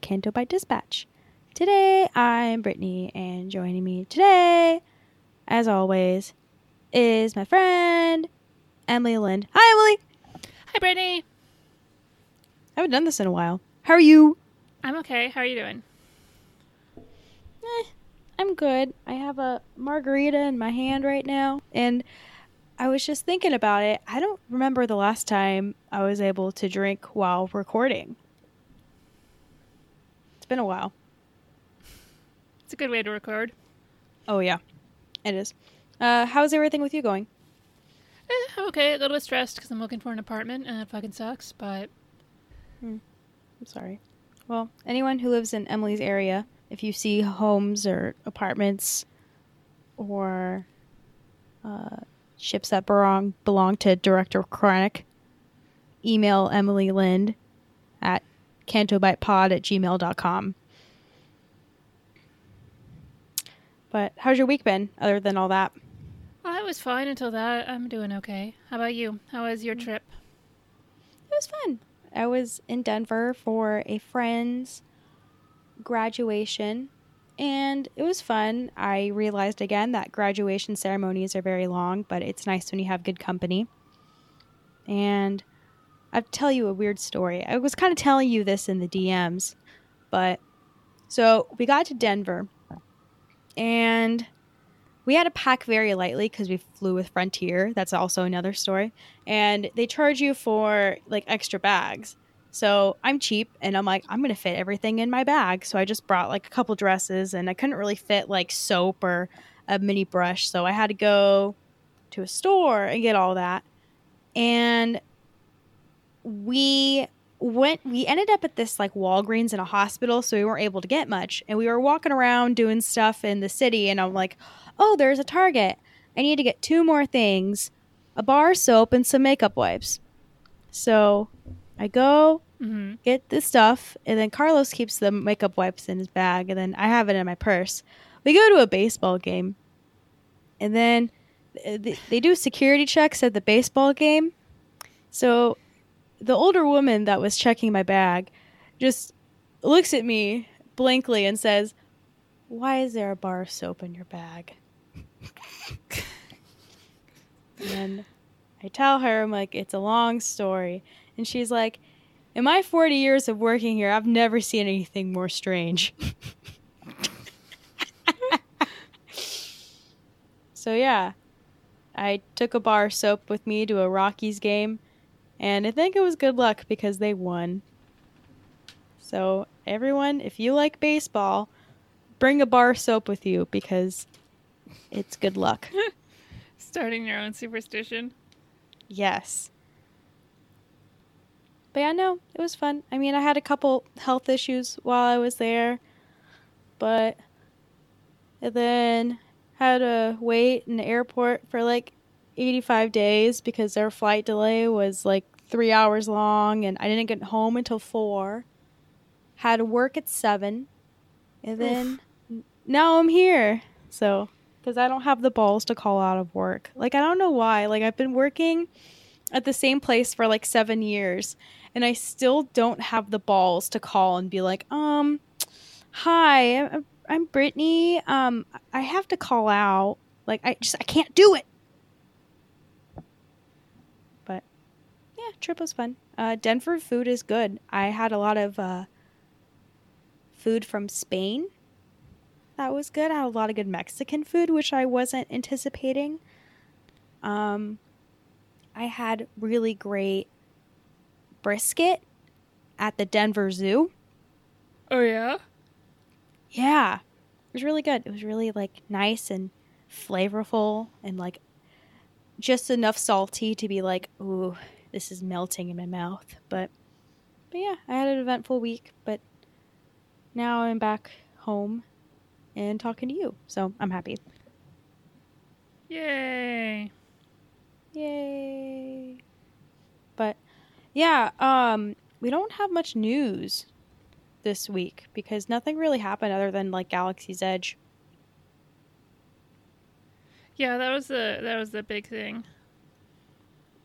Canto Bight Dispatch. Today I'm Brittany, and joining me today, as always, is my friend Emily Lind. Hi, Emily. Hi, Brittany. I haven't done this in a while. How are you? I'm okay. How are you doing? Eh, I'm good. I have a margarita in my hand right now, and I was just thinking about it. I don't remember the last time I was able to drink while recording. Been a while. It's a good way to record. Oh, yeah, it is. Uh, how's everything with you going? Eh, okay. A little bit stressed because I'm looking for an apartment and it fucking sucks. But I'm sorry. Well, anyone who lives in Emily's area, if you see homes or apartments or uh, ships that belong belong to Director Krennic, email Emily Lind at cantobightpod at gmail.com. But how's your week been, other than all that? Oh, well, I was fine until that. I'm doing okay. How about you? How was your trip? It was fun. I was in Denver for a friend's graduation and it was fun. I realized again that graduation ceremonies are very long, but it's nice when you have good company. And I'll tell you a weird story. I was kind of telling you this in the DMs, but so we got to Denver and we had to pack very lightly because we flew with Frontier. That's also another story. And they charge you for like extra bags. So I'm cheap and I'm like, I'm going to fit everything in my bag. So I just brought like a couple dresses and I couldn't really fit like soap or a mini brush. So I had to go to a store and get all that. And we went, we ended up at this like Walgreens in a hospital. So we weren't able to get much. And we were walking around doing stuff in the city. And I'm like, oh, there's a Target. I need to get two more things a bar of soap and some makeup wipes. So I go Mm-hmm. get this stuff, and then Carlos keeps the makeup wipes in his bag, and then I have it in my purse. We go to a baseball game, and then th- they do security checks at the baseball game. So the older woman that was checking my bag just looks at me blankly and says, Why is there a bar of soap in your bag? and I tell her, I'm like, It's a long story. And she's like, In my 40 years of working here, I've never seen anything more strange. so, yeah, I took a bar of soap with me to a Rockies game, and I think it was good luck because they won. So, everyone, if you like baseball, bring a bar of soap with you because it's good luck. Starting your own superstition. Yes. But yeah, no, it was fun. I mean, I had a couple health issues while I was there, but then had to wait in the airport for like 85 days because their flight delay was like three hours long, and I didn't get home until four. Had to work at seven, and then n- now I'm here. So, because I don't have the balls to call out of work. Like, I don't know why. Like, I've been working at the same place for like seven years. and I still don't have the balls to call and be like, um, hi, I'm, I'm Brittany. Um, I have to call out. Like, I just I can't do it. But yeah, trip was fun. Uh, Denver food is good. I had a lot of uh, food from Spain. That was good. I had a lot of good Mexican food, which I wasn't anticipating. Um, I had really great brisket at the Denver Zoo. Oh yeah. Yeah. It was really good. It was really like nice and flavorful and like just enough salty to be like, ooh, this is melting in my mouth. But but yeah, I had an eventful week, but now I'm back home and talking to you. So I'm happy. Yay. Yay. But yeah, um we don't have much news this week because nothing really happened other than like Galaxy's Edge. Yeah, that was the that was the big thing.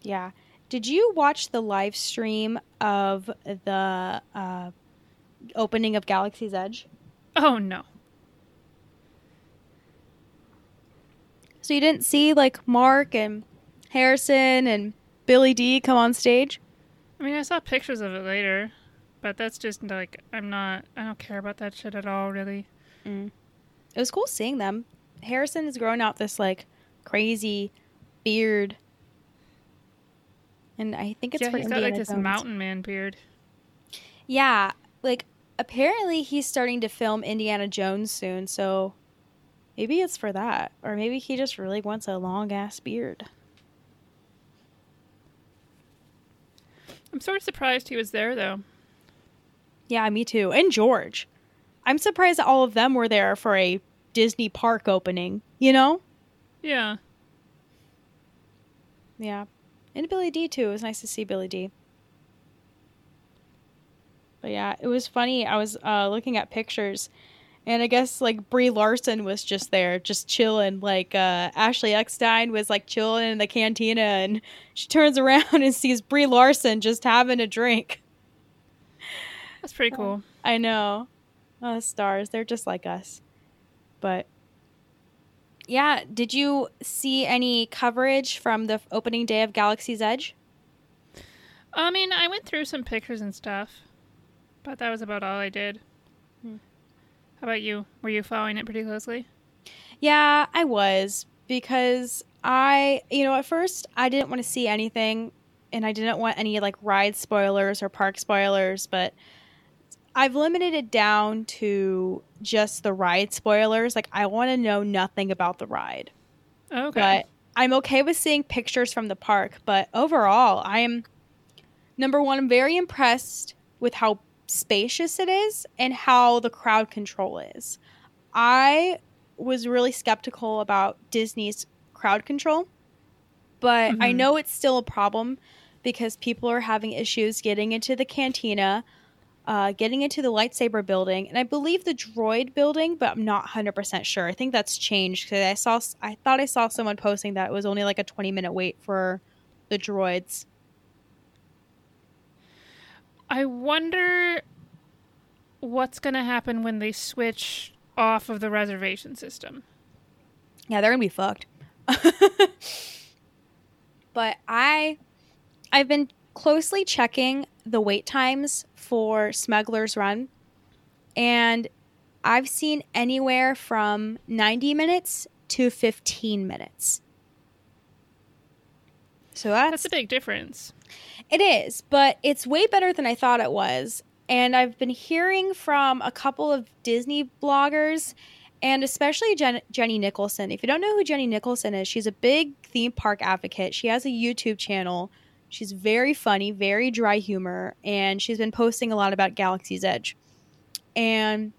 Yeah. Did you watch the live stream of the uh, opening of Galaxy's Edge? Oh no. So you didn't see like Mark and Harrison and Billy Dee come on stage? I mean, I saw pictures of it later, but that's just like I'm not. I don't care about that shit at all, really. It was cool seeing them. Harrison is growing out this like crazy beard, and I think it's yeah, for he's got Indiana like this mountain man beard. Yeah, like apparently he's starting to film Indiana Jones soon, so maybe it's for that, or maybe he just really wants a long ass beard. I'm sort of surprised he was there though. Yeah, me too. And George. I'm surprised that all of them were there for a Disney park opening, you know? Yeah. Yeah. And Billy Dee too. It was nice to see Billy Dee. But yeah, it was funny. I was uh, looking at pictures and I guess like Brie Larson was just there, just chilling. Like uh, Ashley Eckstein was like chilling in the cantina and she turns around and sees Brie Larson just having a drink. That's pretty cool. I know. Oh, stars. They're just like us. But yeah, did you see any coverage from the opening day of Galaxy's Edge? I mean, I went through some pictures and stuff, but that was about all I did. Hmm. How about you? Were you following it pretty closely? Yeah, I was because I, you know, at first I didn't want to see anything and I didn't want any like ride spoilers or park spoilers, but I've limited it down to just the ride spoilers. Like I want to know nothing about the ride. Okay. But I'm okay with seeing pictures from the park, but overall, I'm number one, I'm very impressed with how spacious it is and how the crowd control is. I was really skeptical about Disney's crowd control, but I Mhm. know it's still a problem because people are having issues getting into the cantina, uh, getting into the lightsaber building, and I believe the droid building, but I'm not 100% sure. I think that's changed because I saw, I thought I saw someone posting that it was only like a 20 minute wait for the droids. I wonder what's going to happen when they switch off of the reservation system. Yeah, they're gonna be fucked. but I, I've been closely checking the wait times for Smuggler's Run, and I've seen anywhere from 90 minutes to 15 minutes. So that's, That's a big difference. it is, but it's way better than I thought it was. And I've been hearing from a couple of Disney bloggers and especially Jen- Jenny Nicholson. If you don't know who Jenny Nicholson is, she's a big theme park advocate. She has a YouTube channel. She's very funny, very dry humor, and she's been posting a lot about Galaxy's Edge. And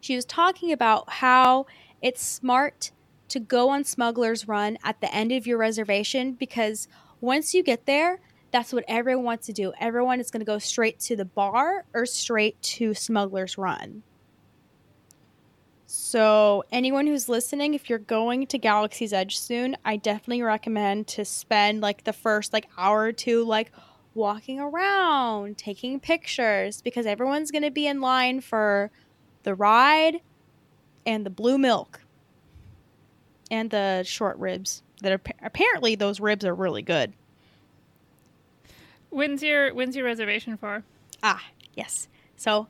she was talking about how it's smart to go on Smuggler's Run at the end of your reservation because once you get there, that's what everyone wants to do. Everyone is going to go straight to the bar or straight to Smuggler's Run. So, anyone who's listening, if you're going to Galaxy's Edge soon, I definitely recommend to spend like the first like hour or two like walking around, taking pictures because everyone's going to be in line for the ride and the blue milk and the short ribs. That are, apparently those ribs are really good. When's your when's your reservation for? Ah, yes. So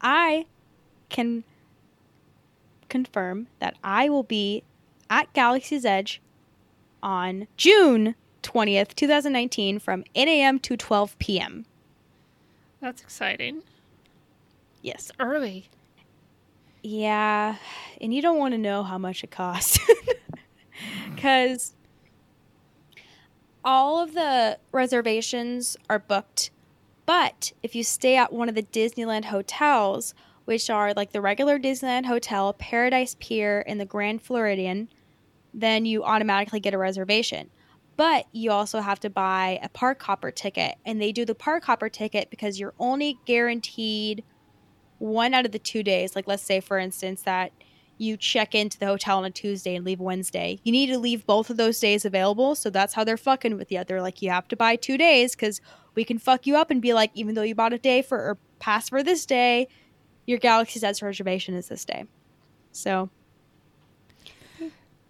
I can confirm that I will be at Galaxy's Edge on June 20th, 2019 from 8 a.m. to 12 p.m. That's exciting. Yes. It's early. Yeah, and you don't want to know how much it costs. Because all of the reservations are booked, but if you stay at one of the Disneyland hotels, which are like the regular Disneyland Hotel, Paradise Pier, and the Grand Floridian, then you automatically get a reservation. But you also have to buy a park hopper ticket, and they do the park hopper ticket because you're only guaranteed one out of the two days. Like, let's say, for instance, that you check into the hotel on a Tuesday and leave Wednesday. You need to leave both of those days available. So that's how they're fucking with you. They're like, you have to buy two days because we can fuck you up and be like, even though you bought a day for or pass for this day, your Galaxy's Edge reservation is this day. So,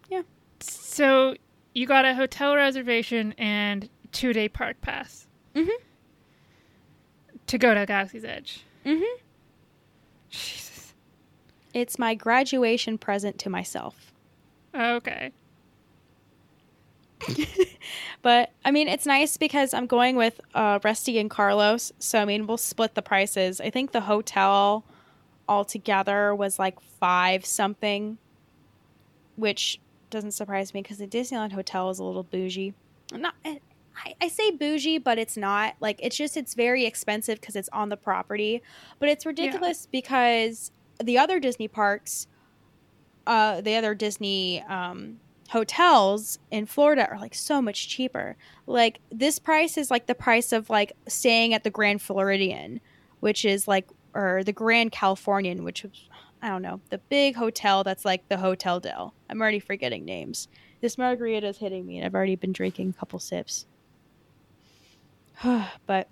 yeah. So you got a hotel reservation and two day park pass. Mhm. To go to Galaxy's Edge. Mhm. Jesus. It's my graduation present to myself. Okay. But I mean, it's nice because I'm going with uh, Rusty and Carlos. So I mean, we'll split the prices. I think the hotel altogether was like five something, which doesn't surprise me because the Disneyland hotel is a little bougie. Not, I, I say bougie, but it's not. Like it's just it's very expensive because it's on the property. But it's ridiculous because the other Disney parks, uh, the other Disney um, hotels in Florida are like so much cheaper. Like this price is like the price of like staying at the Grand Floridian, which is like or the Grand Californian, which was I don't know, the big hotel that's like the Hotel Del. I'm already forgetting names. This margarita is hitting me and I've already been drinking a couple sips. but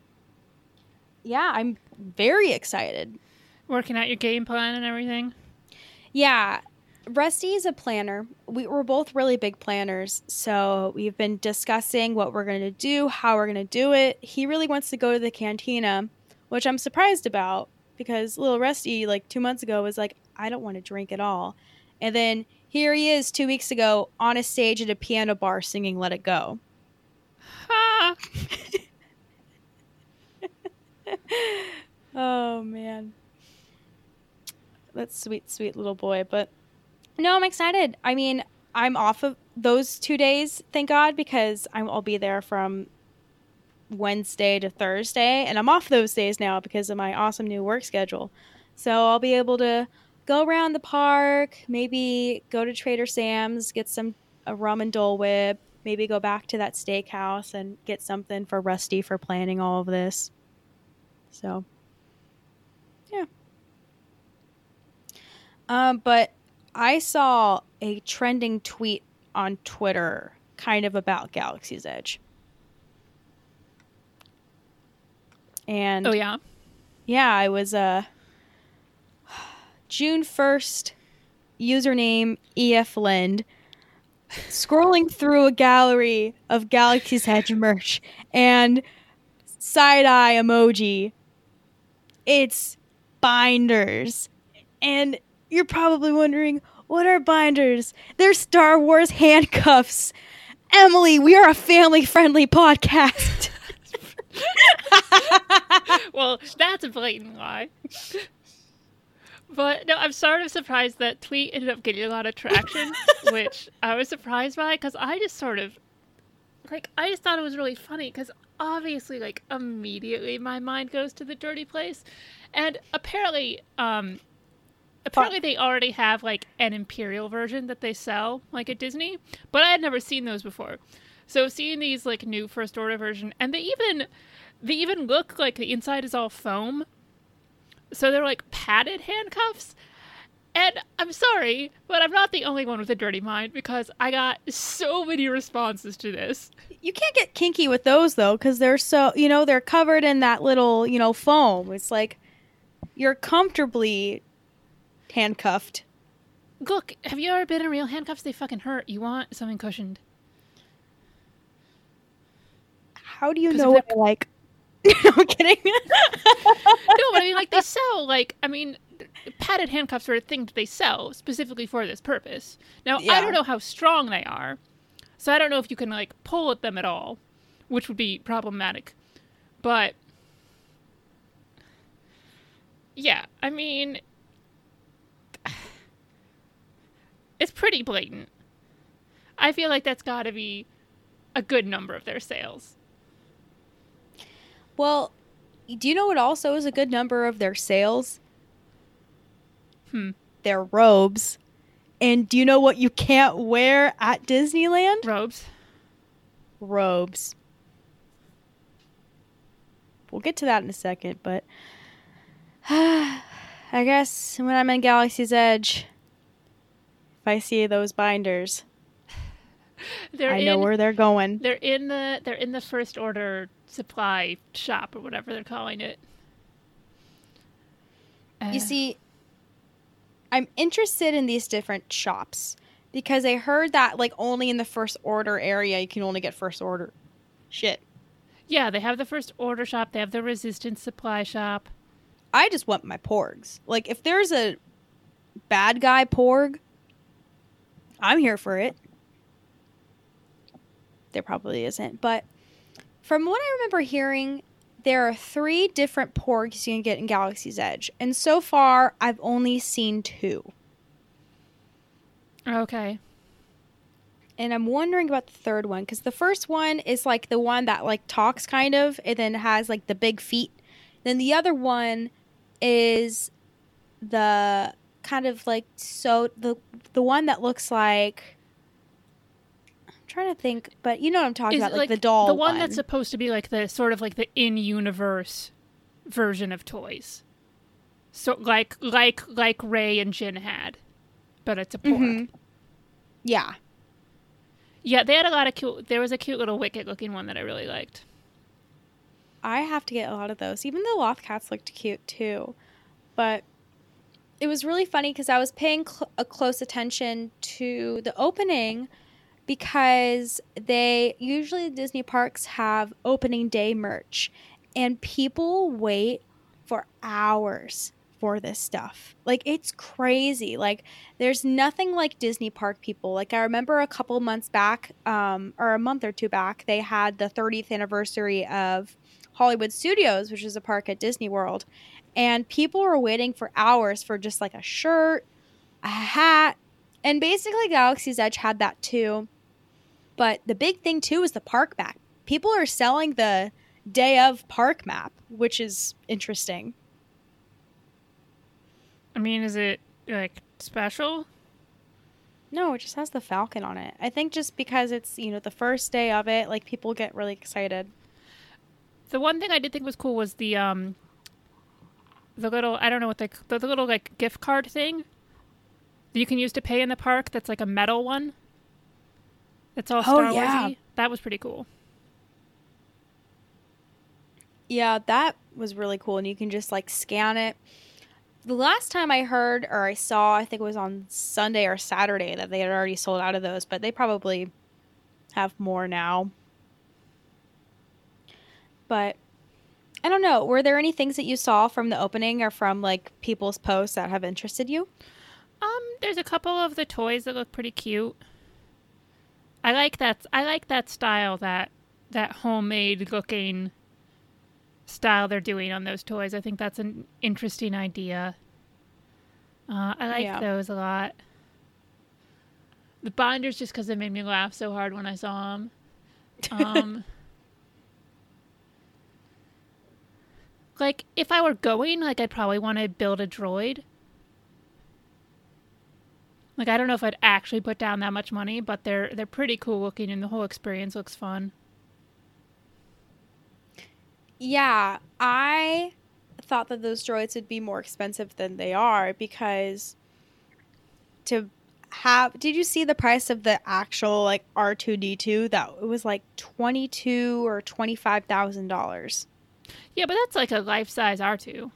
yeah, I'm very excited. Working out your game plan and everything. Yeah, Rusty is a planner. We, we're both really big planners. So we've been discussing what we're going to do, how we're going to do it. He really wants to go to the cantina, which I'm surprised about because little Rusty, like two months ago, was like, I don't want to drink at all. And then here he is two weeks ago on a stage at a piano bar singing Let It Go. Ah! oh, man. That's sweet, sweet little boy. But no, I'm excited. I mean, I'm off of those two days, thank God, because I'll be there from Wednesday to Thursday, and I'm off those days now because of my awesome new work schedule. So I'll be able to go around the park, maybe go to Trader Sam's, get some a rum and Dole Whip, maybe go back to that steakhouse and get something for Rusty for planning all of this. So, yeah. Um, but I saw a trending tweet on Twitter kind of about Galaxy's Edge. And Oh yeah. yeah, I was uh June 1st username EF Lind scrolling through a gallery of Galaxy's Edge merch and side eye emoji. It's binders. And you're probably wondering, what are binders? They're Star Wars handcuffs. Emily, we are a family friendly podcast. well, that's a blatant lie. But no, I'm sort of surprised that tweet ended up getting a lot of traction, which I was surprised by because I just sort of like I just thought it was really funny because obviously, like immediately my mind goes to the dirty place, and apparently, um, apparently they already have like an imperial version that they sell like at Disney, but I had never seen those before. So seeing these like new first order version, and they even they even look like the inside is all foam. So they're like padded handcuffs. And I'm sorry, but I'm not the only one with a dirty mind because I got so many responses to this. You can't get kinky with those though, because they're so you know they're covered in that little you know foam. It's like you're comfortably handcuffed. Look, have you ever been in real handcuffs? They fucking hurt. You want something cushioned. How do you know what like? I'm kidding. no, but I mean, like they sell like I mean, padded handcuffs are a thing that they sell specifically for this purpose. Now I don't know how strong they are, so I don't know if you can like pull at them at all, which would be problematic. But yeah, I mean, it's pretty blatant. I feel like that's got to be a good number of their sales. Well, do you know what also is a good number of their sales? Hmm. Their robes. And do you know what you can't wear at Disneyland? Robes. robes. We'll get to that in a second, but I guess when I'm in Galaxy's Edge, if I see those binders, They're I know in, where they're going. They're in the they're in the first order supply shop or whatever they're calling it. Uh, You see, I'm interested in these different shops because I heard that like only in the first order area you can only get first order shit. yeah, they have the first order shop. They have the resistance supply shop. I just want my porgs. Like if there's a bad guy porg, I'm here for it. There probably isn't, but from what I remember hearing, there are three different porgs you can get in Galaxy's Edge, and so far I've only seen two. Okay. And I'm wondering about the third one because the first one is like the one that like talks kind of, and then has like the big feet. Then the other one is the kind of like so the the one that looks like trying to think, but you know what I'm talking Is about, it like, the doll the one, that's supposed to be like the sort of like the in-universe version of toys. So like like like Rey and Jin had, but it's a porg. Mhm. yeah. Yeah, they had a lot of cute. There was a cute little wicked looking one that I really liked. I have to get a lot of those. Even the loth cats looked cute too. But it was really funny because I was paying cl- a close attention to the opening because they usually Disney parks have opening day merch and people wait for hours for this stuff. Like it's crazy. Like there's nothing like Disney park people. Like I remember a couple months back um or a month or two back they had the 30th anniversary of Hollywood Studios, which is a park at Disney World, and people were waiting for hours for just like a shirt, a hat, and basically Galaxy's Edge had that too. But the big thing too is the park map. People are selling the day of park map, which is interesting. I mean, is it like special? No, it just has the falcon on it. I think just because it's, you know, the first day of it, like people get really excited. The one thing I did think was cool was the um the little I don't know what they the, the little like gift card thing that you can use to pay in the park that's like a metal one. All Oh, Star yeah. Warsy. That was pretty cool. Yeah, that was really cool. And you can just like scan it. The last time I heard or I saw, I think it was on Sunday or Saturday that they had already sold out of those, but they probably have more now. But I don't know. Were there any things that you saw from the opening or from like people's posts that have interested you? Um, there's a couple of the toys that look pretty cute. I like that. I like that style that that homemade looking style they're doing on those toys. I think that's an interesting idea. Uh, I like Yeah. those a lot. The binders, just because they made me laugh so hard when I saw them. Um, like if I were going, like I'd probably want to build a droid. Like I don't know if I'd actually put down that much money, but they're they're pretty cool looking, and the whole experience looks fun. Yeah, I thought that those droids would be more expensive than they are because to have did you see the price of the actual like R2D2 that it was like 22 or 25,000 dollars. Yeah, but that's like a life size R2.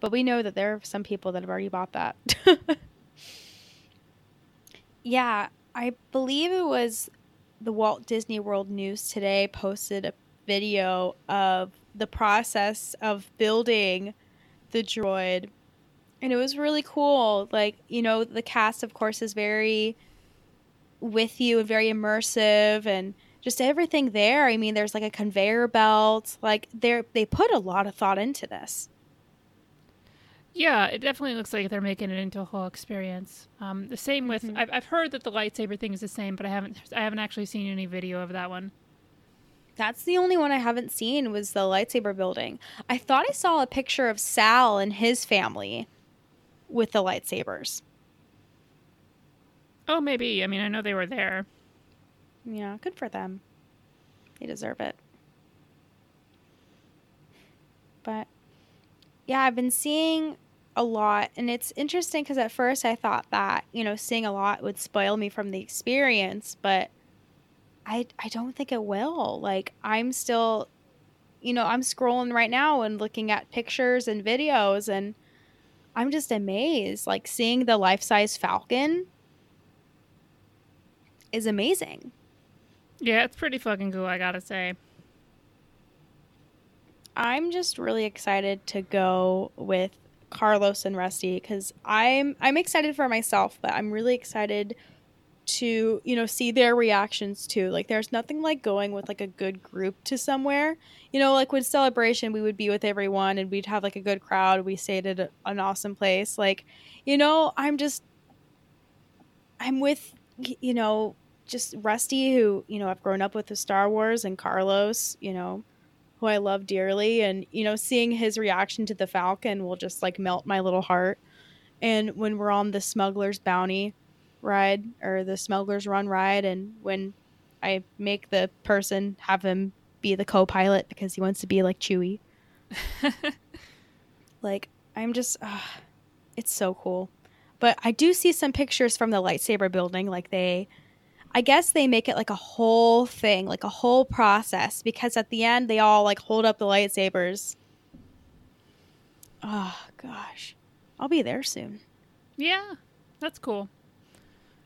But we know that there are some people that have already bought that. yeah, I believe it was the Walt Disney World News today posted a video of the process of building the droid. And it was really cool. Like you know the cast of course is very with you and very immersive and just everything there. I mean there's like a conveyor belt. Like they they put a lot of thought into this Yeah, it definitely looks like they're making it into a whole experience. Um, the same with Mhm. I've, I've heard that the lightsaber thing is the same, but I haven't I haven't actually seen any video of that one. that's the only one i haven't seen was the lightsaber building i thought i saw a picture of sal and his family with the lightsabers Oh, maybe. I mean, I know they were there. yeah good for them they deserve it but yeah i've been seeing a lot and it's interesting because at first i thought that you know seeing a lot would spoil me from the experience but i i don't think it will. Like i'm still you know i'm scrolling right now and looking at pictures and videos and i'm just amazed. Like seeing the life-size falcon is amazing. Yeah, it's pretty fucking cool, I gotta say. I'm just really excited to go with Carlos and Rusty because I'm I'm excited for myself, but I'm really excited to you know see their reactions too. Like there's nothing like going with like a good group to somewhere. You know, like with celebration, we would be with everyone and we'd have like a good crowd. We stayed at an awesome place. Like, you know, I'm just I'm with you know just Rusty who you know I've grown up with the Star Wars and Carlos. You know who I love dearly. And, you know, seeing his reaction to the Falcon will just like melt my little heart. And when we're on the Smuggler's Bounty ride or the Smuggler's Run ride, and when I make the person have him be the co pilot because he wants to be like Chewie, like, I'm just, uh, it's so cool. But I do see some pictures from the lightsaber building, like they I guess they make it like a whole thing, like a whole process, because at the end they all like hold up the lightsabers. Oh gosh, I'll be there soon. Yeah, that's cool.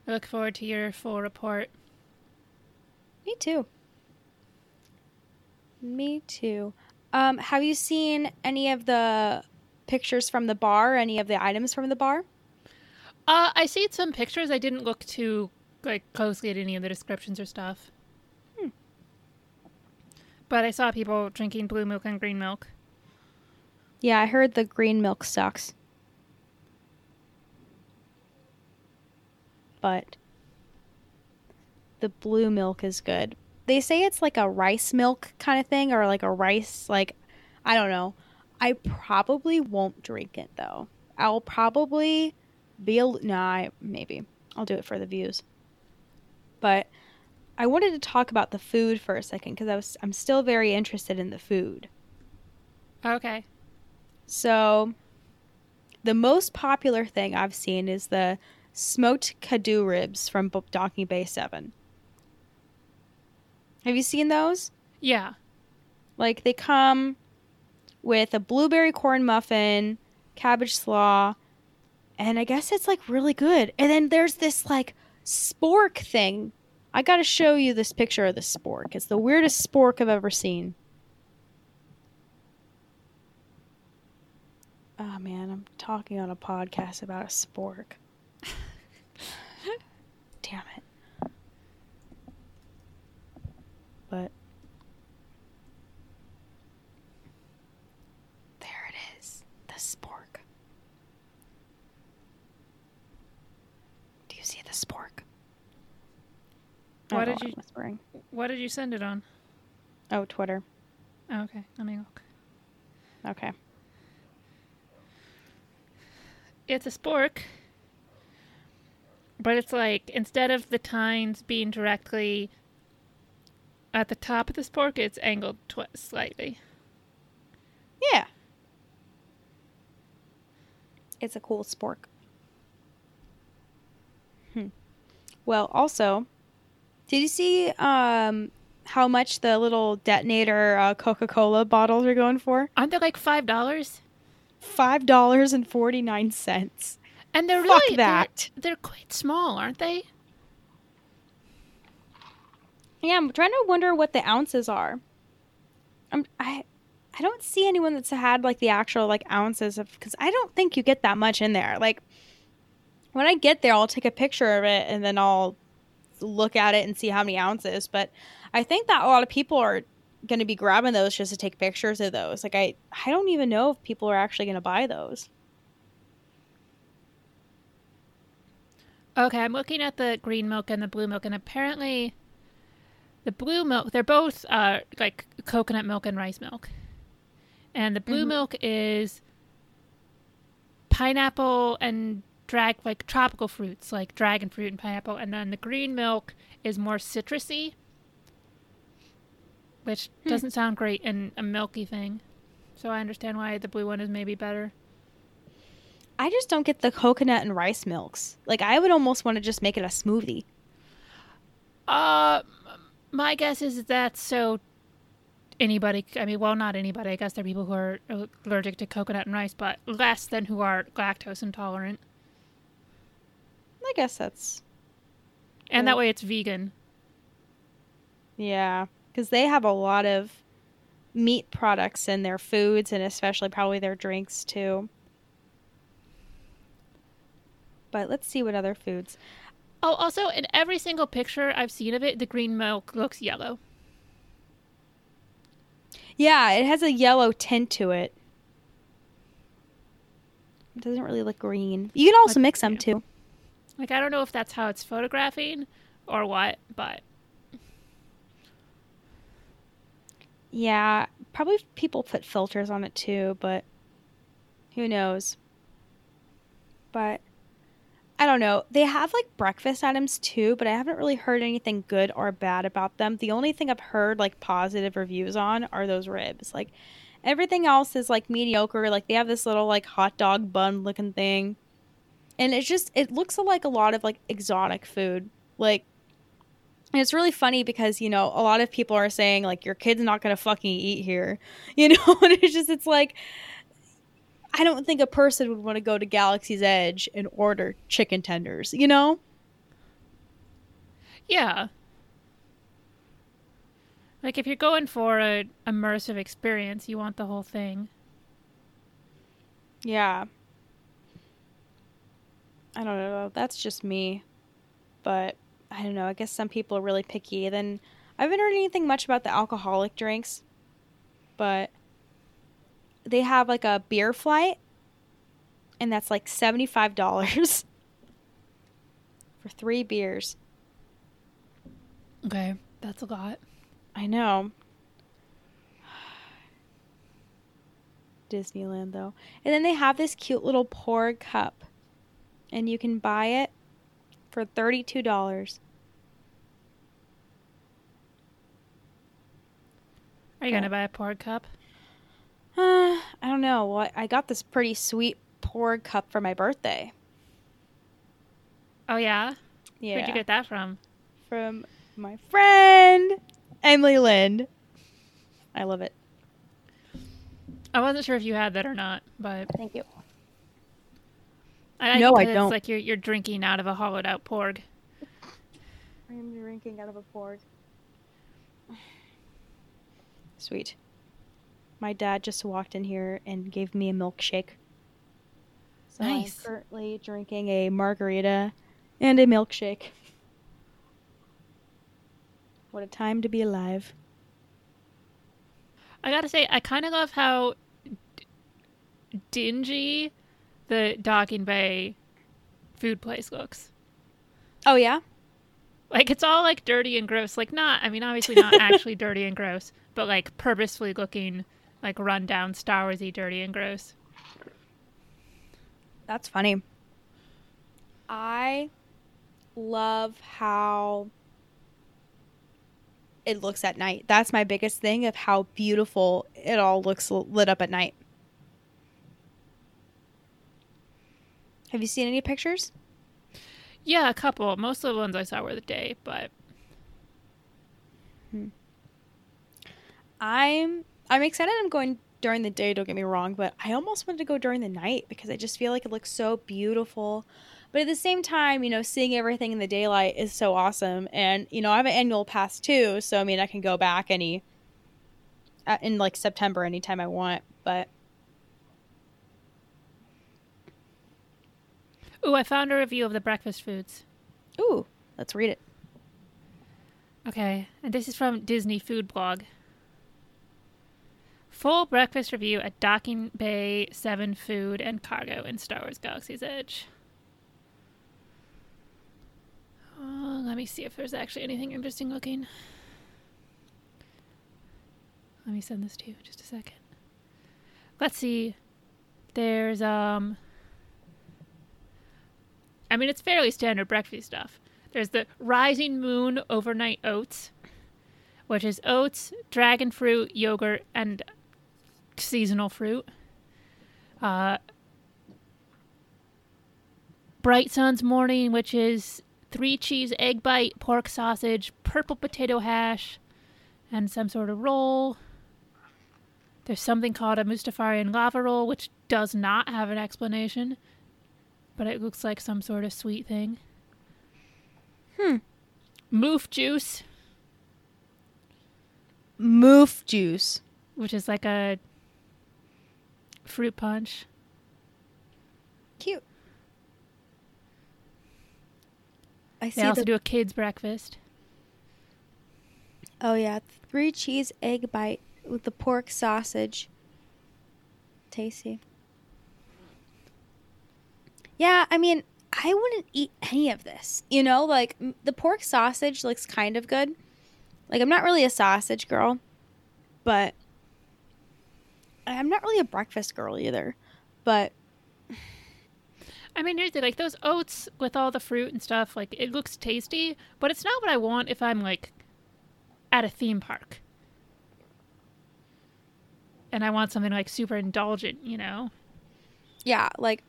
I look forward to your full report. Me too. Me too. Um, have you seen any of the pictures from the bar? Any of the items from the bar? Uh, I see some pictures. I didn't look too like closely at any of the descriptions or stuff. Hmm. But I saw people drinking blue milk and green milk. Yeah, I heard the green milk sucks. But the blue milk is good. They say it's like a rice milk kind of thing or like a rice like I don't know. I probably won't drink it though. I'll probably be a no, I, maybe. I'll do it for the views. But I wanted to talk about the food for a second cuz I was I'm still very interested in the food. Okay. So, the most popular thing I've seen is the smoked Kaadu ribs from Docking Bay 7. Have you seen those? Yeah. Like, they come with a blueberry corn muffin, cabbage slaw, and I guess it's like really good. And then there's this like spork thing. I gotta show you this picture of the spork. It's the weirdest spork I've ever seen. Oh man, I'm talking on a podcast about a spork. Damn it. But there it is. The spork. Do you see the spork? What Oh, did you- whispering? What did you send it on? Oh, Twitter. Oh, okay. Let me look. Okay. It's a spork, but it's like instead of the tines being directly at the top of the spork, it's angled twi- slightly. Yeah. It's a cool spork. Hmm. Well, also, did you see um, how much the little detonator uh, Coca Cola bottles are going for? Aren't they like five dollars? Five dollars and forty nine cents. And they're Fuck really they're- that. They're, quite small, aren't they? Yeah, I'm trying to wonder what the ounces are. I'm, I I don't see anyone that's had like the actual like ounces of because I don't think you get that much in there. Like when I get there, I'll take a picture of it and then I'll look at it and see how many ounces. But I think that a lot of people are going to be grabbing those just to take pictures of those. Like I I don't even know if people are actually going to buy those. Okay, I'm looking at the green milk and the blue milk, and apparently, the blue milk they're both uh, like coconut milk and rice milk, and the blue Mhm. milk is pineapple and drag like tropical fruits like dragon fruit and pineapple, and then the green milk is more citrusy, which doesn't sound great in a milky thing. So I understand why the blue one is maybe better. I just don't get the coconut and rice milks. Like I would almost want to just make it a smoothie. Uh, my guess is that so anybody. I mean, well, not anybody. I guess there are people who are allergic to coconut and rice, but less than who are lactose intolerant. I guess that's And that way, it's vegan. Yeah, because they have a lot of meat products in their foods and especially probably their drinks too. But let's see what other foods. Oh, also, in every single picture I've seen of it, the green milk looks yellow. Yeah, it has a yellow tint to it. It doesn't really look green. You can also Like- mix them yeah. too. Like, I don't know if that's how it's photographing or what, but Yeah, probably people put filters on it too, but who knows? But I don't know. They have like breakfast items too, but I haven't really heard anything good or bad about them. The only thing I've heard like positive reviews on are those ribs. Like everything else is like mediocre. Like they have this little like hot dog bun looking thing. And it's just it looks like a lot of like exotic food. Like and it's really funny because, you know, a lot of people are saying, like, your kid's not going to fucking eat here. You know, and it's just, it's like, I don't think a person would want to go to Galaxy's Edge and order chicken tenders, you know? yeah. Like, if you're going for a immersive experience, you want the whole thing. Yeah. I don't know. That's just me. But I don't know. I guess some people are really picky. Then I haven't heard anything much about the alcoholic drinks, but they have like a beer flight, and that's like $75 for three beers. Okay, that's a lot. I know. Disneyland though. And then they have this cute little pour cup. And you can buy it for $32. Are you gonna buy a pour cup? Uh, I don't know. Well, I got this pretty sweet pour cup for my birthday. Oh yeah. Yeah. Where'd you get that from? From my friend Emily Lind. I love it. I wasn't sure if you had that or not, but Thank you. I No, I don't. It's like you're you're drinking out of a hollowed out porg. I am drinking out of a porg. Sweet. My dad just walked in here and gave me a milkshake. So Nice. I'm currently drinking a margarita and a milkshake. What a time to be alive. I gotta say, I kind of love how d- dingy the Docking Bay food place looks. Oh yeah? Like it's all like dirty and gross. Like not, I mean, obviously not actually dirty and gross, but like purposefully looking like run down Star Warsy dirty and gross. That's funny. I love how it looks at night. That's my biggest thing of how beautiful it all looks lit up at night. Have you seen any pictures? Yeah, a couple. Most of the ones I saw were the day, but I'm I'm excited. I'm going during the day. Don't get me wrong, but I almost wanted to go during the night because I just feel like it looks so beautiful. But at the same time, you know, seeing everything in the daylight is so awesome. And you know, I have an annual pass too, so I mean, I can go back any uh, in like September anytime I want. But ooh, I found a review of the breakfast foods. ooh, let's read it. Okay, and this is from Disney Food Blog. Full breakfast review at Docking Bay 7 Food and Cargo in Star Wars Galaxy's Edge. Uh, let me see if there's actually anything interesting looking. Let me send this to you just a second. Let's see. There's um I mean it's fairly standard breakfast stuff. There's the Rising Moon Overnight Oats, which is oats, dragon fruit, yogurt, and seasonal fruit. Uh, Bright Sun's Morning, which is three cheese egg bite, pork sausage, purple potato hash, and some sort of roll. There's something called a Mustafarian lava roll, which does not have an explanation, but it looks like some sort of sweet thing. Hmm. Moof juice, Moof juice. which is like a fruit punch. Cute. I see. They also the do a kids breakfast. Oh yeah, three cheese egg bite with the pork sausage. Tasty. Yeah, I mean, I wouldn't eat any of this. You know, like the pork sausage looks kind of good. Like I'm not really a sausage girl, but I'm not really a breakfast girl either. But I mean, the like those oats with all the fruit and stuff. Like it looks tasty, but it's not what I want if I'm like at a theme park and I want something like super indulgent. You know? yeah, like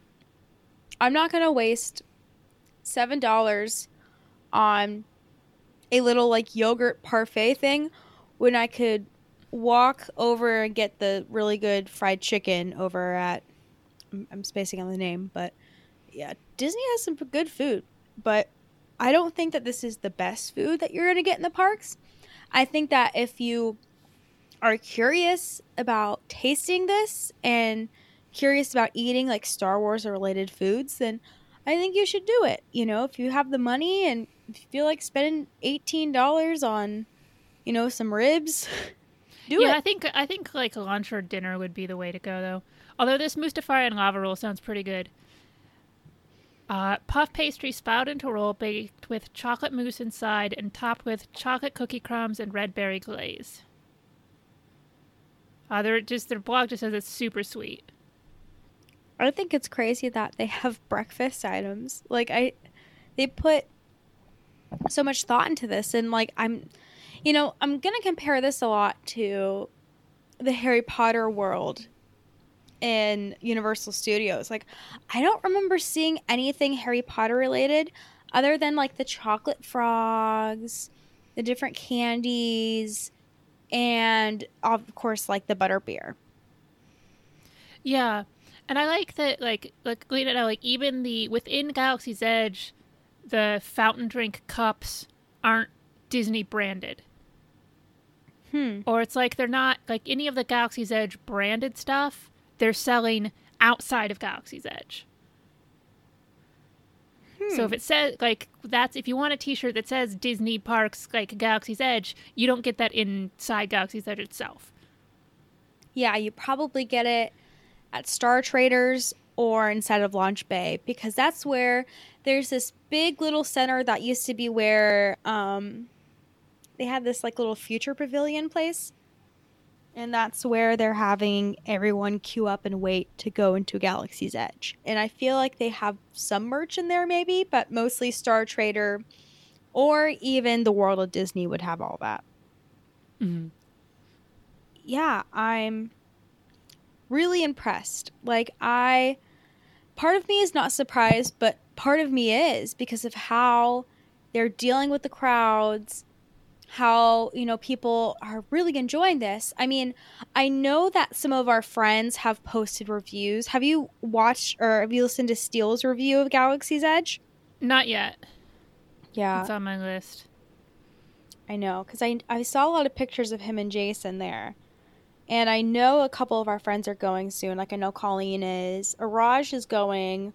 I'm not gonna waste seven dollars on a little like yogurt parfait thing when I could walk over and get the really good fried chicken over at I'm- spacing on the name, but yeah, Disney has some good food, but I don't think that this is the best food that you're gonna get in the parks. I think that if you are curious about tasting this and curious about eating like Star Wars or related foods, then I think you should do it. You know, if you have the money and if you feel like spending eighteen dollars on, you know, some ribs, do yeah, it. I think I think like lunch or dinner would be the way to go though. Although this Mustafarian lava roll sounds pretty good. Uh, puff pastry spout into roll baked with chocolate mousse inside and topped with chocolate cookie crumbs and red berry glaze. Uh, they're just their blog just says it's super sweet. I think it's crazy that they have breakfast items. Like I they put so much thought into this and like I'm you know, I'm going to compare this a lot to the Harry Potter world in Universal Studios. Like I don't remember seeing anything Harry Potter related other than like the chocolate frogs, the different candies, and of course like the butter beer. Yeah, and I like that. Like, like Lena, know, like even the within Galaxy's Edge, the fountain drink cups aren't Disney branded. Hmm. or it's like they're not like any of the Galaxy's Edge branded stuff. They're selling outside of Galaxy's Edge. Hmm. So if it says like that's if you want a T-shirt that says Disney Parks like Galaxy's Edge, you don't get that inside Galaxy's Edge itself. Yeah, you probably get it at Star Traders or inside of Launch Bay because that's where there's this big little center that used to be where um, they had this like little future pavilion place. And that's where they're having everyone queue up and wait to go into Galaxy's Edge. And I feel like they have some merch in there, maybe, but mostly Star Trader or even the World of Disney would have all that Mm-hmm. yeah, I'm really impressed. Like I part of me is not surprised, but part of me is because of how they're dealing with the crowds how you know people are really enjoying this i mean i know that some of our friends have posted reviews have you watched or have you listened to steele's review of galaxy's edge Not yet. yeah It's on my list. I know, because I, I saw a lot of pictures of him and Jason there. And I know a couple of our friends are going soon. Like, I know Colleen is. Araj is going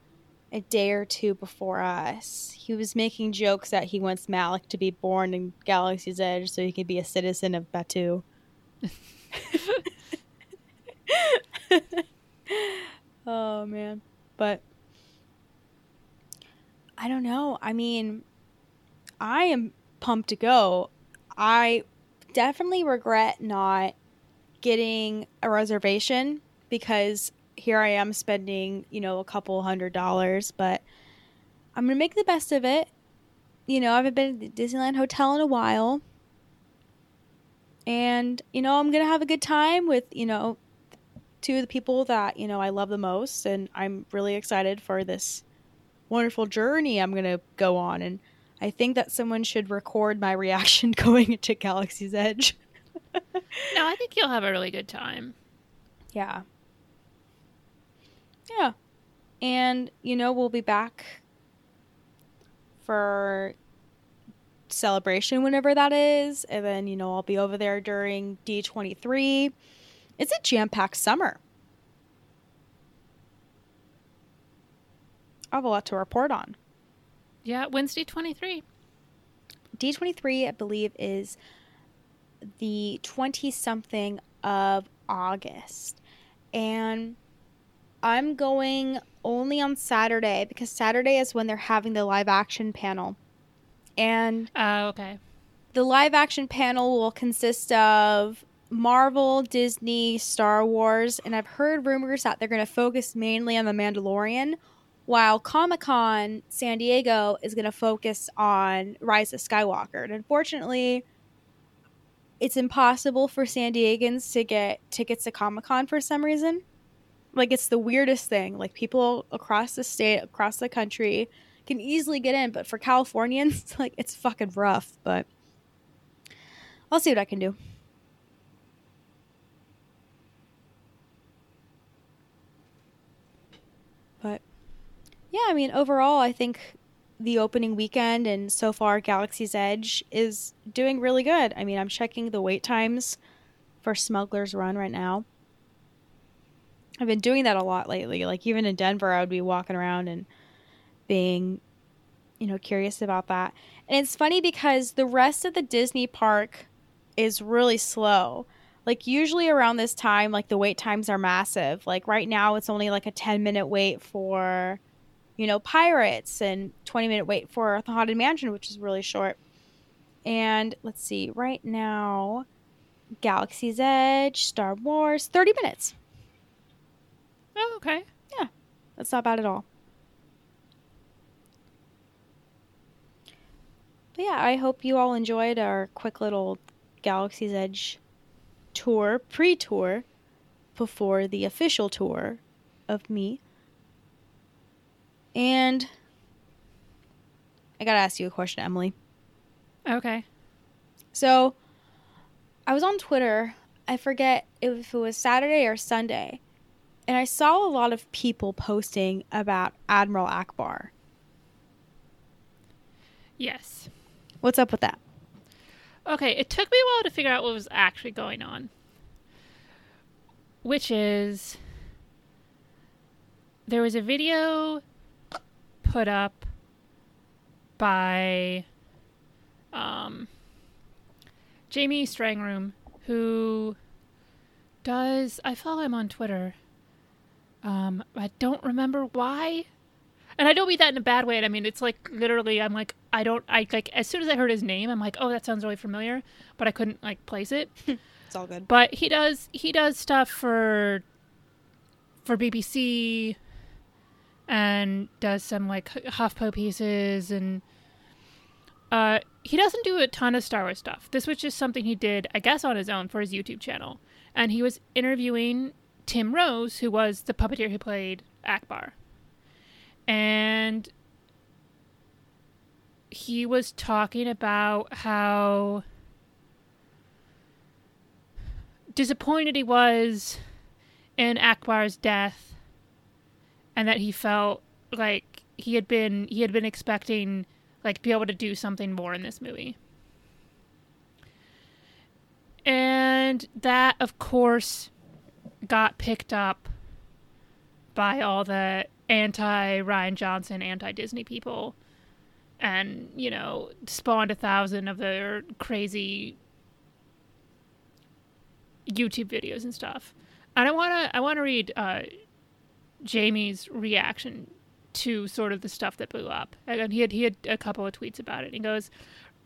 a day or two before us. He was making jokes that he wants Malik to be born in Galaxy's Edge so he could be a citizen of Batuu. oh, man. But I don't know. I mean, I am pumped to go. I definitely regret not getting a reservation because here I am spending, you know, a couple hundred dollars, but I'm going to make the best of it. You know, I haven't been to the Disneyland Hotel in a while. And, you know, I'm going to have a good time with, you know, two of the people that, you know, I love the most. And I'm really excited for this wonderful journey I'm going to go on. And I think that someone should record my reaction going into Galaxy's Edge. No, I think you'll have a really good time. Yeah. Yeah. And, you know, we'll be back for celebration whenever that is. And then, you know, I'll be over there during D23. It's a jam packed summer. I have a lot to report on. Yeah, Wednesday 23. D23, I believe, is the 20 something of August. And I'm going only on Saturday because Saturday is when they're having the live action panel. And Oh, okay. the live action panel will consist of Marvel, Disney, Star Wars, and I've heard rumors that they're going to focus mainly on The Mandalorian, while Comic Con San Diego is going to focus on Rise of Skywalker. And unfortunately, it's impossible for San Diegans to get tickets to Comic Con for some reason. Like, it's the weirdest thing. Like, people across the state, across the country can easily get in, but for Californians, like, it's fucking rough. But I'll see what I can do. But yeah, I mean, overall, I think the opening weekend and so far Galaxy's Edge is doing really good. I mean, I'm checking the wait times for Smuggler's Run right now. I've been doing that a lot lately. Like even in Denver, I would be walking around and being, you know, curious about that. And it's funny because the rest of the Disney park is really slow. Like usually around this time, like the wait times are massive. Like right now, it's only like a 10 minute wait for, you know, Pirates and 20 minute wait for the Haunted Mansion, which is really short. And let's see, right now, Galaxy's Edge, Star Wars, 30 minutes. Oh, okay. Yeah, that's not bad at all. But yeah, I hope you all enjoyed our quick little Galaxy's Edge tour, pre tour, before the official tour of me. And I gotta ask you a question, Emily. Okay. So I was on Twitter. I forget if it was Saturday or Sunday. And I saw a lot of people posting about Admiral Ackbar. Yes. What's up with that? Okay, it took me a while to figure out what was actually going on. Which is there was a video put up by um, Jamie Stangroom, who does I follow him on Twitter. Um, I don't remember why. And I don't mean that in a bad way. I mean it's like literally I'm like I don't I like as soon as I heard his name I'm like, "Oh, that sounds really familiar," but I couldn't like place it. It's all good. But he does he does stuff for for BBC and does some like HuffPo pieces and uh he doesn't do a ton of Star Wars stuff. This was just something he did, I guess, on his own for his YouTube channel. And he was interviewing Tim Rose, who was the puppeteer who played Ackbar. And he was talking about how disappointed he was in Ackbar's death and that he felt like he had been he had been expecting like be able to do something more in this movie. And that of course got picked up by all the anti Rian Johnson, anti Disney people and, you know, spawned a thousand of their crazy YouTube videos and stuff. And I wanna I wanna read uh, Jamie's reaction to sort of the stuff that blew up. And he had he had a couple of tweets about it. He goes,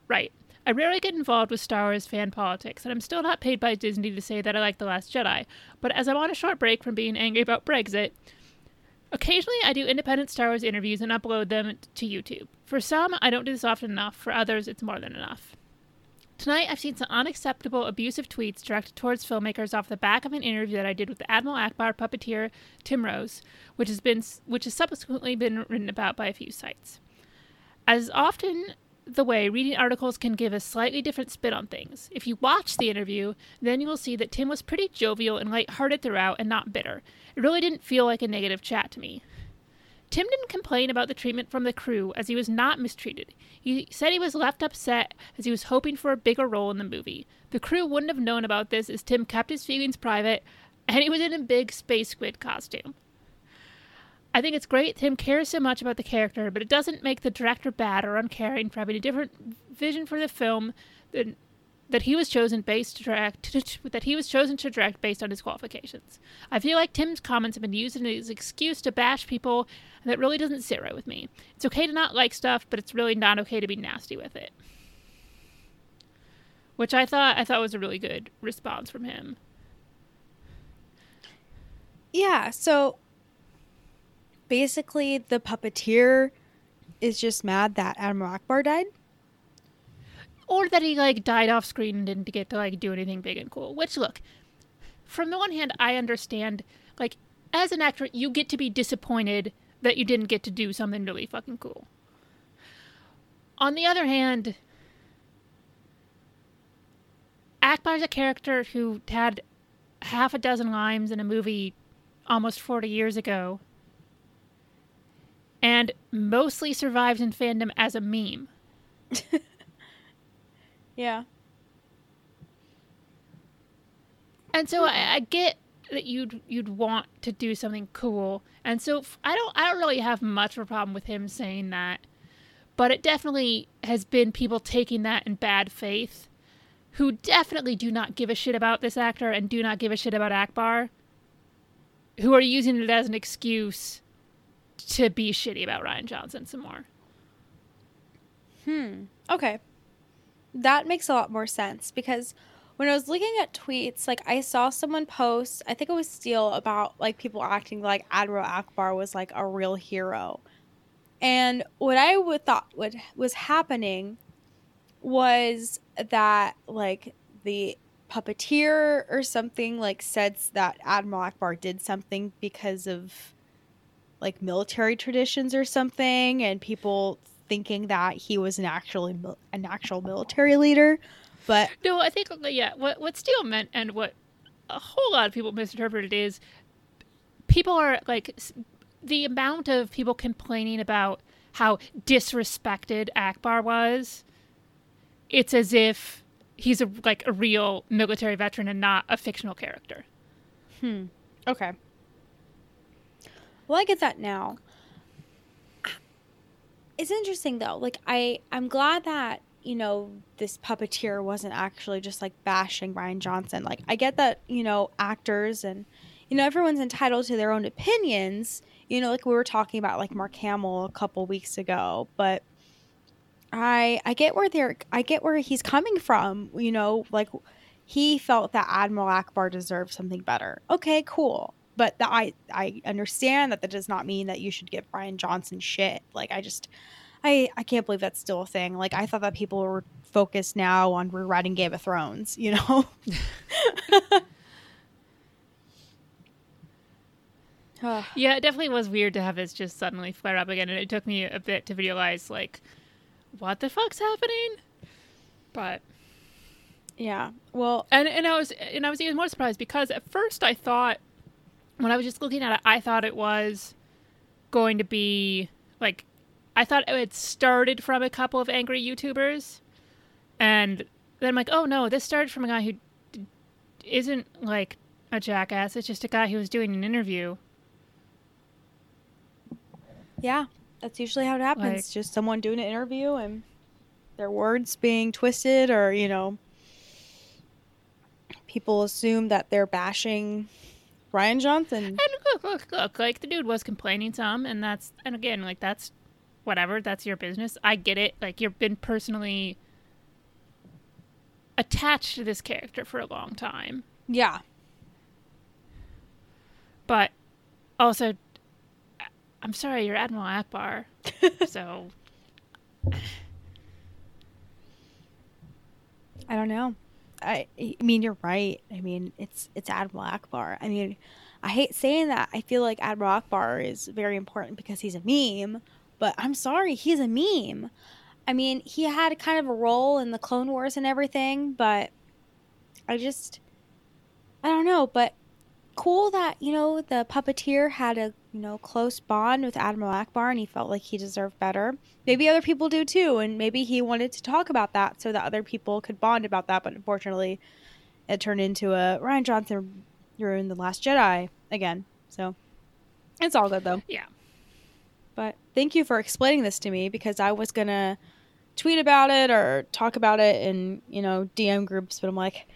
Right. I rarely get involved with Star Wars fan politics, and I'm still not paid by Disney to say that I like The Last Jedi. But as I'm on a short break from being angry about Brexit, occasionally I do independent Star Wars interviews and upload them to YouTube. For some, I don't do this often enough. For others, it's more than enough. Tonight, I've seen some unacceptable, abusive tweets directed towards filmmakers off the back of an interview that I did with Admiral Ackbar puppeteer Tim Rose, which has been which has subsequently been written about by a few sites. As often the way reading articles can give a slightly different spin on things. If you watch the interview, then you will see that Tim was pretty jovial and lighthearted throughout and not bitter. It really didn't feel like a negative chat to me. Tim didn't complain about the treatment from the crew as he was not mistreated. He said he was left upset as he was hoping for a bigger role in the movie. The crew wouldn't have known about this as Tim kept his feelings private and he was in a big space squid costume. I think it's great Tim cares so much about the character, but it doesn't make the director bad or uncaring for having a different vision for the film than that he was chosen based to direct that he was chosen to direct based on his qualifications. I feel like Tim's comments have been used as an excuse to bash people, and that really doesn't sit right with me. It's okay to not like stuff, but it's really not okay to be nasty with it. Which I thought I thought was a really good response from him. Yeah, so basically the puppeteer is just mad that Adam Ackbar died. Or that he like died off screen and didn't get to like do anything big and cool. Which look, from the one hand, I understand like as an actor, you get to be disappointed that you didn't get to do something really fucking cool. On the other hand, Ackbar's a character who had half a dozen lines in a movie almost 40 years ago and mostly survives in fandom as a meme. yeah. And so I, I, get that you'd you'd want to do something cool, and so I don't I don't really have much of a problem with him saying that, but it definitely has been people taking that in bad faith, who definitely do not give a shit about this actor and do not give a shit about Ackbar, who are using it as an excuse to be shitty about Rian Johnson some more. Hmm. Okay. That makes a lot more sense because when I was looking at tweets, like I saw someone post, I think it was Steele about like people acting like Admiral Ackbar was like a real hero. And what I would thought would was happening was that like the puppeteer or something like said that Admiral Ackbar did something because of like military traditions or something and people thinking that he was an actually an actual military leader but no i think yeah what what steele meant and what a whole lot of people misinterpreted is people are like the amount of people complaining about how disrespected Ackbar was it's as if he's a like a real military veteran and not a fictional character hmm okay well, I get that now. It's interesting though. Like I I'm glad that, you know, this puppeteer wasn't actually just like bashing Rian Johnson. Like I get that, you know, actors and you know, everyone's entitled to their own opinions. You know, like we were talking about like Mark Hamill a couple weeks ago, but I I get where they're I get where he's coming from, you know, like he felt that Admiral Ackbar deserved something better. Okay, cool but the, I I understand that that does not mean that you should give Rian Johnson shit. Like I just I I can't believe that's still a thing. Like I thought that people were focused now on rewriting Game of Thrones, you know. yeah, it definitely was weird to have this just suddenly flare up again, and it took me a bit to realize like what the fuck's happening? But Yeah. Well, and and I was and I was even more surprised because at first I thought when I was just looking at it, I thought it was going to be like I thought it had started from a couple of angry YouTubers, and then I'm like, oh no, this started from a guy who isn't like a jackass. It's just a guy who was doing an interview. yeah. That's usually how it happens. Like- Just someone doing an interview and their words being twisted, or you know, people assume that they're bashing Rian Johnson. And look, look, look, like the dude was complaining some, and that's and again, like that's whatever, that's your business. I get it. Like you've been personally attached to this character for a long time. Yeah. But also I'm sorry, you're Admiral Ackbar. so I don't know. I I mean you're right. I mean it's it's Admiral Ackbar. I mean I hate saying that. I feel like Admiral Ackbar is very important because he's a meme, but I'm sorry, he's a meme. I mean, he had kind of a role in the Clone Wars and everything, but I just I don't know, but cool that, you know, the puppeteer had a, you know, close bond with Admiral Ackbar and he felt like he deserved better. Maybe other people do too, and maybe he wanted to talk about that so that other people could bond about that, but unfortunately it turned into a Rian Johnson ruined the Last Jedi again. So it's all good though. yeah. But thank you for explaining this to me because I was gonna tweet about it or talk about it in, you know, DM groups, but I'm like,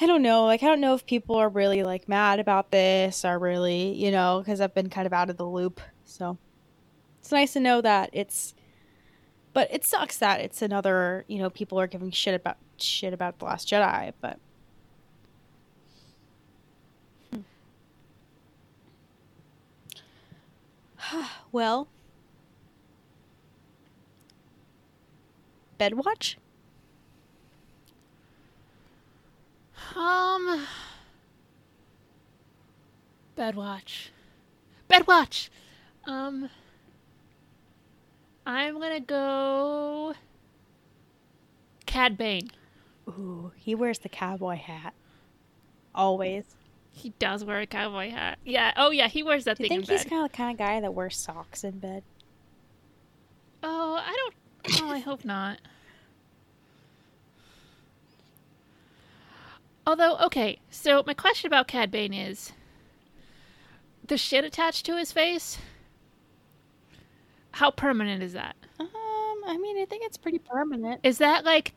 I don't know. Like, I don't know if people are really like mad about this or really, you know, because I've been kind of out of the loop. So it's nice to know that it's, but it sucks that it's another, you know, people are giving shit about shit about the Last Jedi. But well, Bedwatch. Um Bedwatch. Bedwatch. Um I'm gonna go Cad Bane. Ooh, he wears the cowboy hat. Always. He does wear a cowboy hat. Yeah. Oh yeah, he wears that Do you thing think in he's kind of the kind of guy that wears socks in bed? Oh, I don't. Oh, I hope not. Although, okay, so my question about Cad Bane is the shit attached to his face. How permanent is that? Um, I mean, I think it's pretty permanent. Is that like,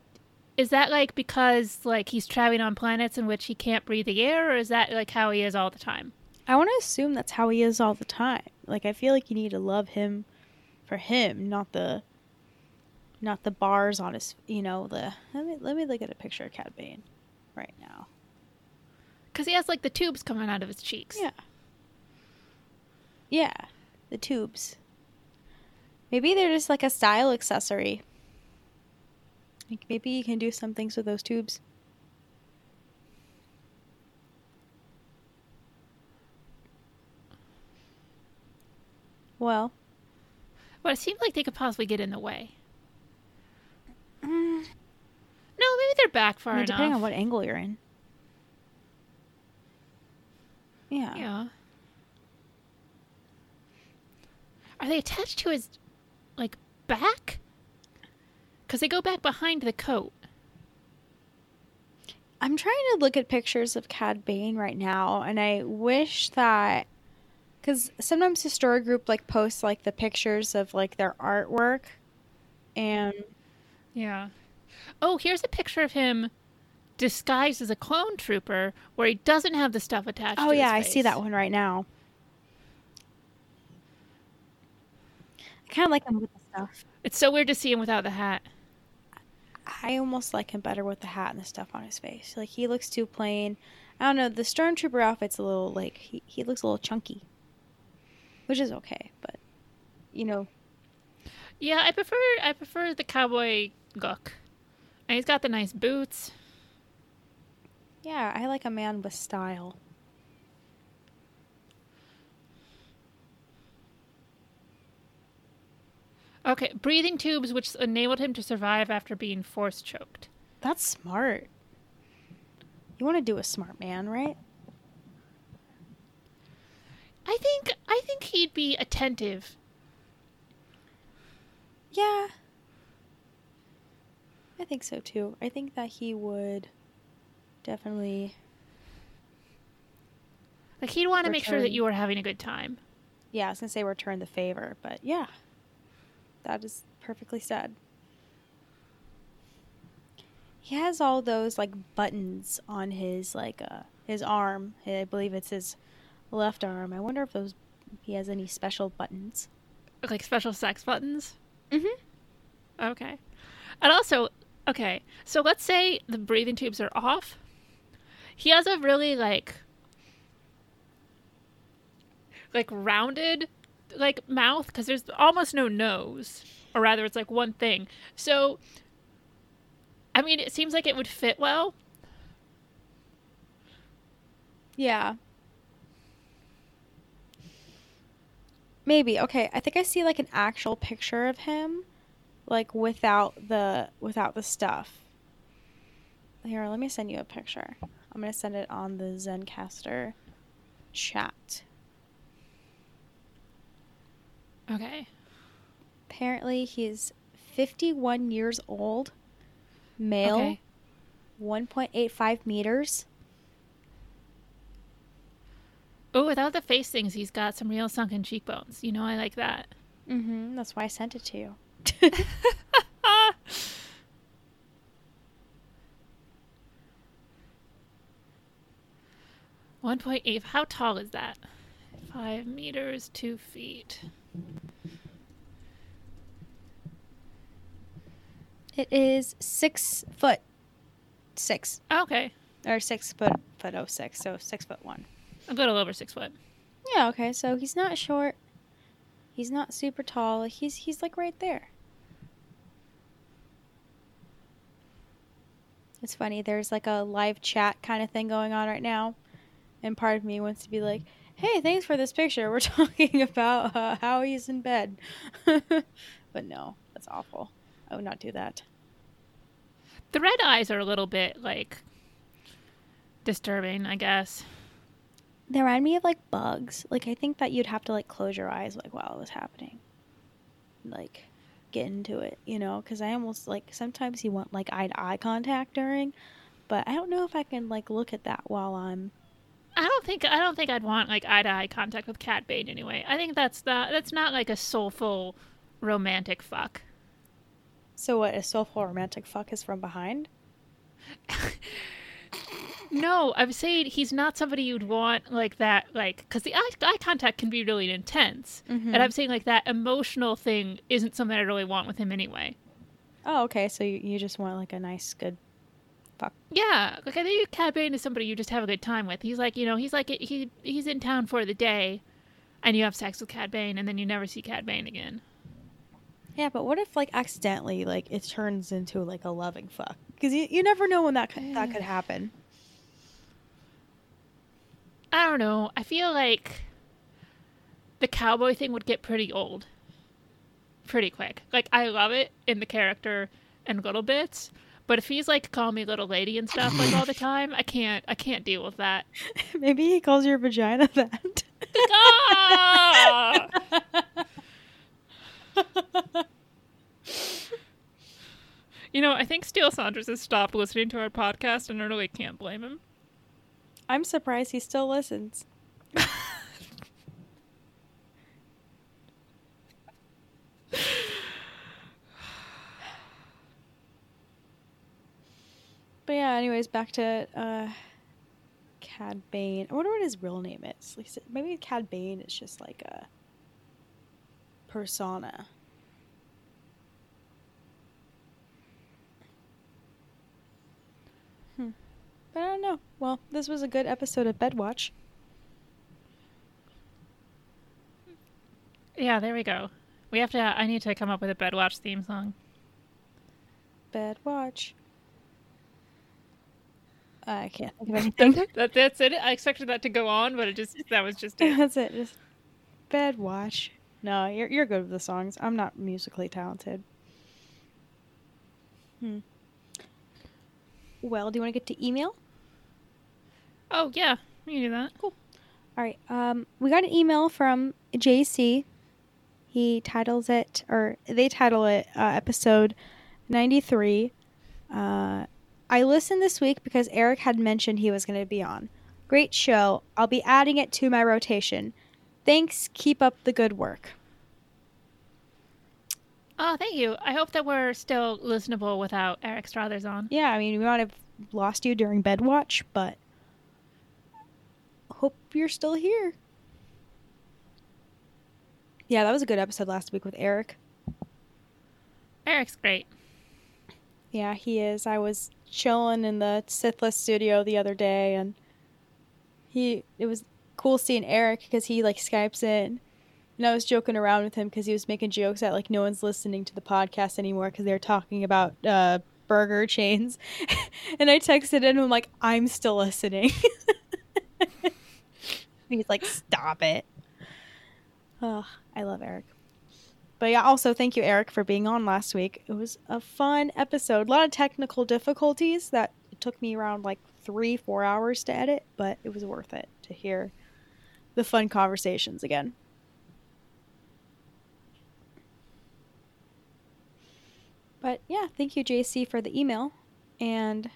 is that like because like he's traveling on planets in which he can't breathe the air, or is that like how he is all the time? I want to assume that's how he is all the time. Like, I feel like you need to love him for him, not the, not the bars on his. You know, the. Let me let me look at a picture of Cad Bane, right now. Because he has like the tubes coming out of his cheeks. Yeah. Yeah, the tubes. Maybe they're just like a style accessory. Like maybe you can do some things with those tubes. Well, But it seems like they could possibly get in the way. mm, No, maybe they're back far I mean, enough. depending on what angle you're in. Yeah. Yeah. Are they attached to his, like, back? Because they go back behind the coat. I'm trying to look at pictures of Cad Bane right now, and I wish that because sometimes the story group like posts like the pictures of like their artwork, and Yeah. Oh, here's a picture of him disguised as a clone trooper where he doesn't have the stuff attached oh yeah, I see that one right now. I kind of like him with the stuff. It's so weird to see him without the hat. I almost like him better with the hat and the stuff on his face. Like he looks too plain. I don't know. The stormtrooper outfit's a little like he, he looks a little chunky, which is okay. But you know, Yeah, I prefer I prefer the cowboy look. And he's got the nice boots. yeah, I like a man with style. Okay, breathing tubes which enabled him to survive after being force choked. That's smart. You want to do a smart man, right? I think I think he'd be attentive. Yeah. I think so too. I think that he would definitely. Like he'd want to make sure that you were having a good time. Yeah, I was gonna say return the favor, but yeah, that is perfectly said. He has all those like buttons on his like uh his arm. I believe it's his left arm. I wonder if those he has any special buttons. Like special sex buttons. Mm-hmm. Okay. And also, okay, so let's say the breathing tubes are off. He has a really like like rounded like mouth because there's almost no nose, or rather, it's like one thing. So, I mean, it seems like it would fit well. Yeah. Maybe. Okay, I think I see like an actual picture of him like without the without the stuff. Here, let me send you a picture. I'm going to send it on the Zencastr chat. Okay. Apparently, he's 51 years old, male, Okay. 1.85 meters. Oh, without the face things, he's got some real sunken cheekbones. You know, I like that. Mm-hmm. That's why I sent it to you. One point eight. How tall is that? Five meters, two feet. It is six foot six Okay, or six foot foot oh six, so six foot one. a little over six foot. Yeah, okay, so he's not short. He's not super tall. He's he's like right there. It's funny. There's like a live chat kind of thing going on right now, and part of me wants to be like, "Hey, thanks for this picture. We're talking about uh, how he's in bed," but no, that's awful. I would not do that. The red eyes are a little bit like disturbing, I guess. They remind me of like bugs. Like I think that you'd have to like close your eyes like while it was happening. Like get into it, you know, cuz I almost like sometimes you want like eye to eye contact during, but I don't know if I can like look at that while I'm I don't think I don't think I'd want like eye to eye contact with Cad Bane anyway. I think that's not that's not like a soulful romantic fuck. So what a soulful romantic fuck is from behind? No, I'm saying he's not somebody you'd want like that, like because the eye, eye contact can be really intense, Mhm. and I'm saying like that emotional thing isn't something I really want with him anyway. Oh, okay. So you, you just want like a nice good fuck. Yeah, like I think Cad Bane is somebody you just have a good time with. He's like you know he's like he he's in town for the day, and you have sex with Cad Bane, and then you never see Cad Bane again. Yeah, but what if like accidentally like it turns into like a loving fuck? Because you, you never know when that could, that could happen. I don't know. I feel like the cowboy thing would get pretty old pretty quick. Like I love it in the character and little bits, but if he's like call me little lady and stuff like all the time, I can't I can't deal with that. Maybe he calls your vagina that. Ah! You know, I think Steele Saunders has stopped listening to our podcast and I really can't blame him. I'm surprised he still listens. but yeah, anyways, back to uh, Cad Bane. I wonder what his real name is. Maybe Cad Bane is just like a persona. Hmm. But I don't know. Well, this was a good episode of Bedwatch. Yeah, there we go. We have to I need to come up with a Bedwatch theme song. Bedwatch. I can't think of anything. That, that's it. I expected that to go on, but it just that was just it. That's it. Just Bedwatch. No, you're you're good with the songs. I'm not musically talented. Hmm. Well, do you want to get to email? Oh yeah, we can do that. Cool. All right. Um, we got an email from JC. He titles it, or they title it, uh, episode 93. Uh, I listened this week because Eric had mentioned he was going to be on. Great show. I'll be adding it to my rotation. Thanks. Keep up the good work. Oh, thank you. I hope that we're still listenable without Eric Struthers on. Yeah, I mean, we might have lost you during bed watch, but hope you're still here. Yeah, that was a good episode last week with Eric. Eric's great. Yeah, he is. I was chilling in the Sithless studio the other day, and he it was cool seeing Eric because he like Skypes in, and I was joking around with him because he was making jokes that like no one's listening to the podcast anymore because they're talking about uh, burger chains, and I texted him and I'm like I'm still listening. He's like, stop it. Oh, I love Eric. But yeah, also thank you, Eric, for being on last week. It was a fun episode. A lot of technical difficulties that took me around like three, four hours to edit, but it was worth it to hear the fun conversations again. But yeah, thank you, JC, for the email. And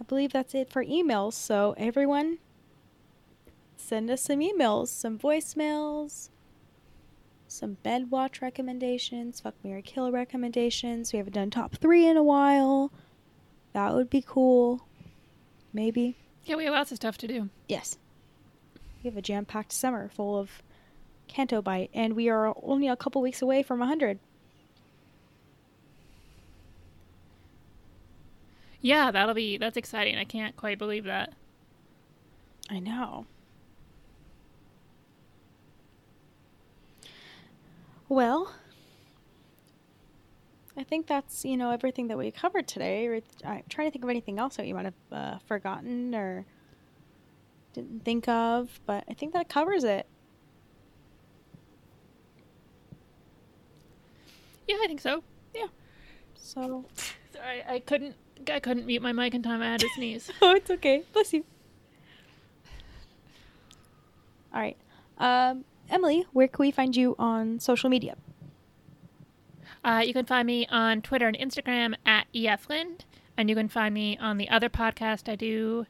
I believe that's it for emails. So, everyone, send us some emails, some voicemails, some bed watch recommendations, fuck me Mary Kill recommendations. We haven't done top three in a while. That would be cool. Maybe. Yeah, we have lots of stuff to do. Yes. We have a jam packed summer full of Canto Bight, and we are only a couple weeks away from 100. Yeah, that'll be that's exciting. I can't quite believe that. I know. Well, I think that's you know everything that we covered today. I'm trying to think of anything else that you might have uh, forgotten or didn't think of, but I think that covers it. Yeah, I think so. Yeah. So, Sorry, I couldn't I couldn't mute my mic in time. I had to sneeze. oh, it's okay. Bless you. All right, um, Emily, where can we find you on social media? Uh, you can find me on Twitter and Instagram at eflind, and you can find me on the other podcast I do,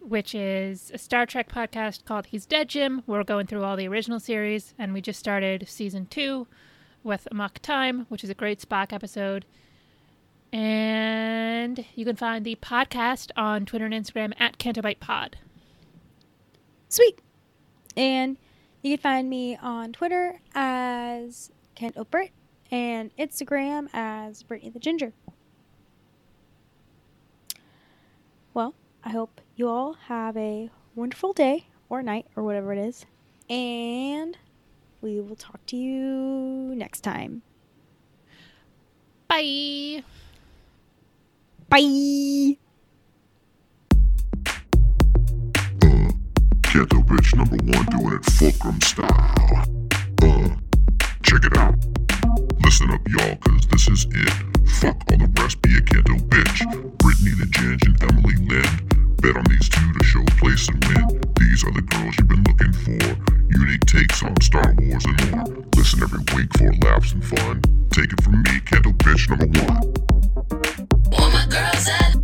which is a Star Trek podcast called He's Dead Jim. We're going through all the original series, and we just started season two with Amok Time, which is a great Spock episode. And you can find the podcast on Twitter and Instagram at Cantobight Pod. Sweet. And you can find me on Twitter as Canto Britt and Instagram as Brittany the Ginger. Well, I hope you all have a wonderful day or night or whatever it is. And we will talk to you next time. Bye. Bye. Ghetto bitch number one doing it fulcrum style. Uh, check it out. Listen up, y'all, cause this is it. Fuck all the rest, be a Ghetto bitch. Brittany the Ginge and Emily Lynn. Bet on these two to show place and win. These are the girls you've been looking for. Unique takes on Star Wars and more. Listen every week for laughs and fun. Take it from me, Ghetto bitch number one. All my girls at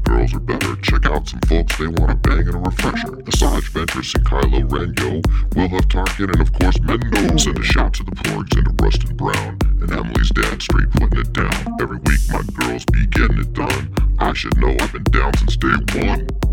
girls are better. Check out some folks, they want a bang and a refresher. Asajj Ventress and Kylo Ren, yo. We'll have Tarkin and of course Mendo. Send a shout to the porgs and to Rustin Brown. And Emily's dad straight putting it down. Every week my girls be getting it done. I should know I've been down since day one.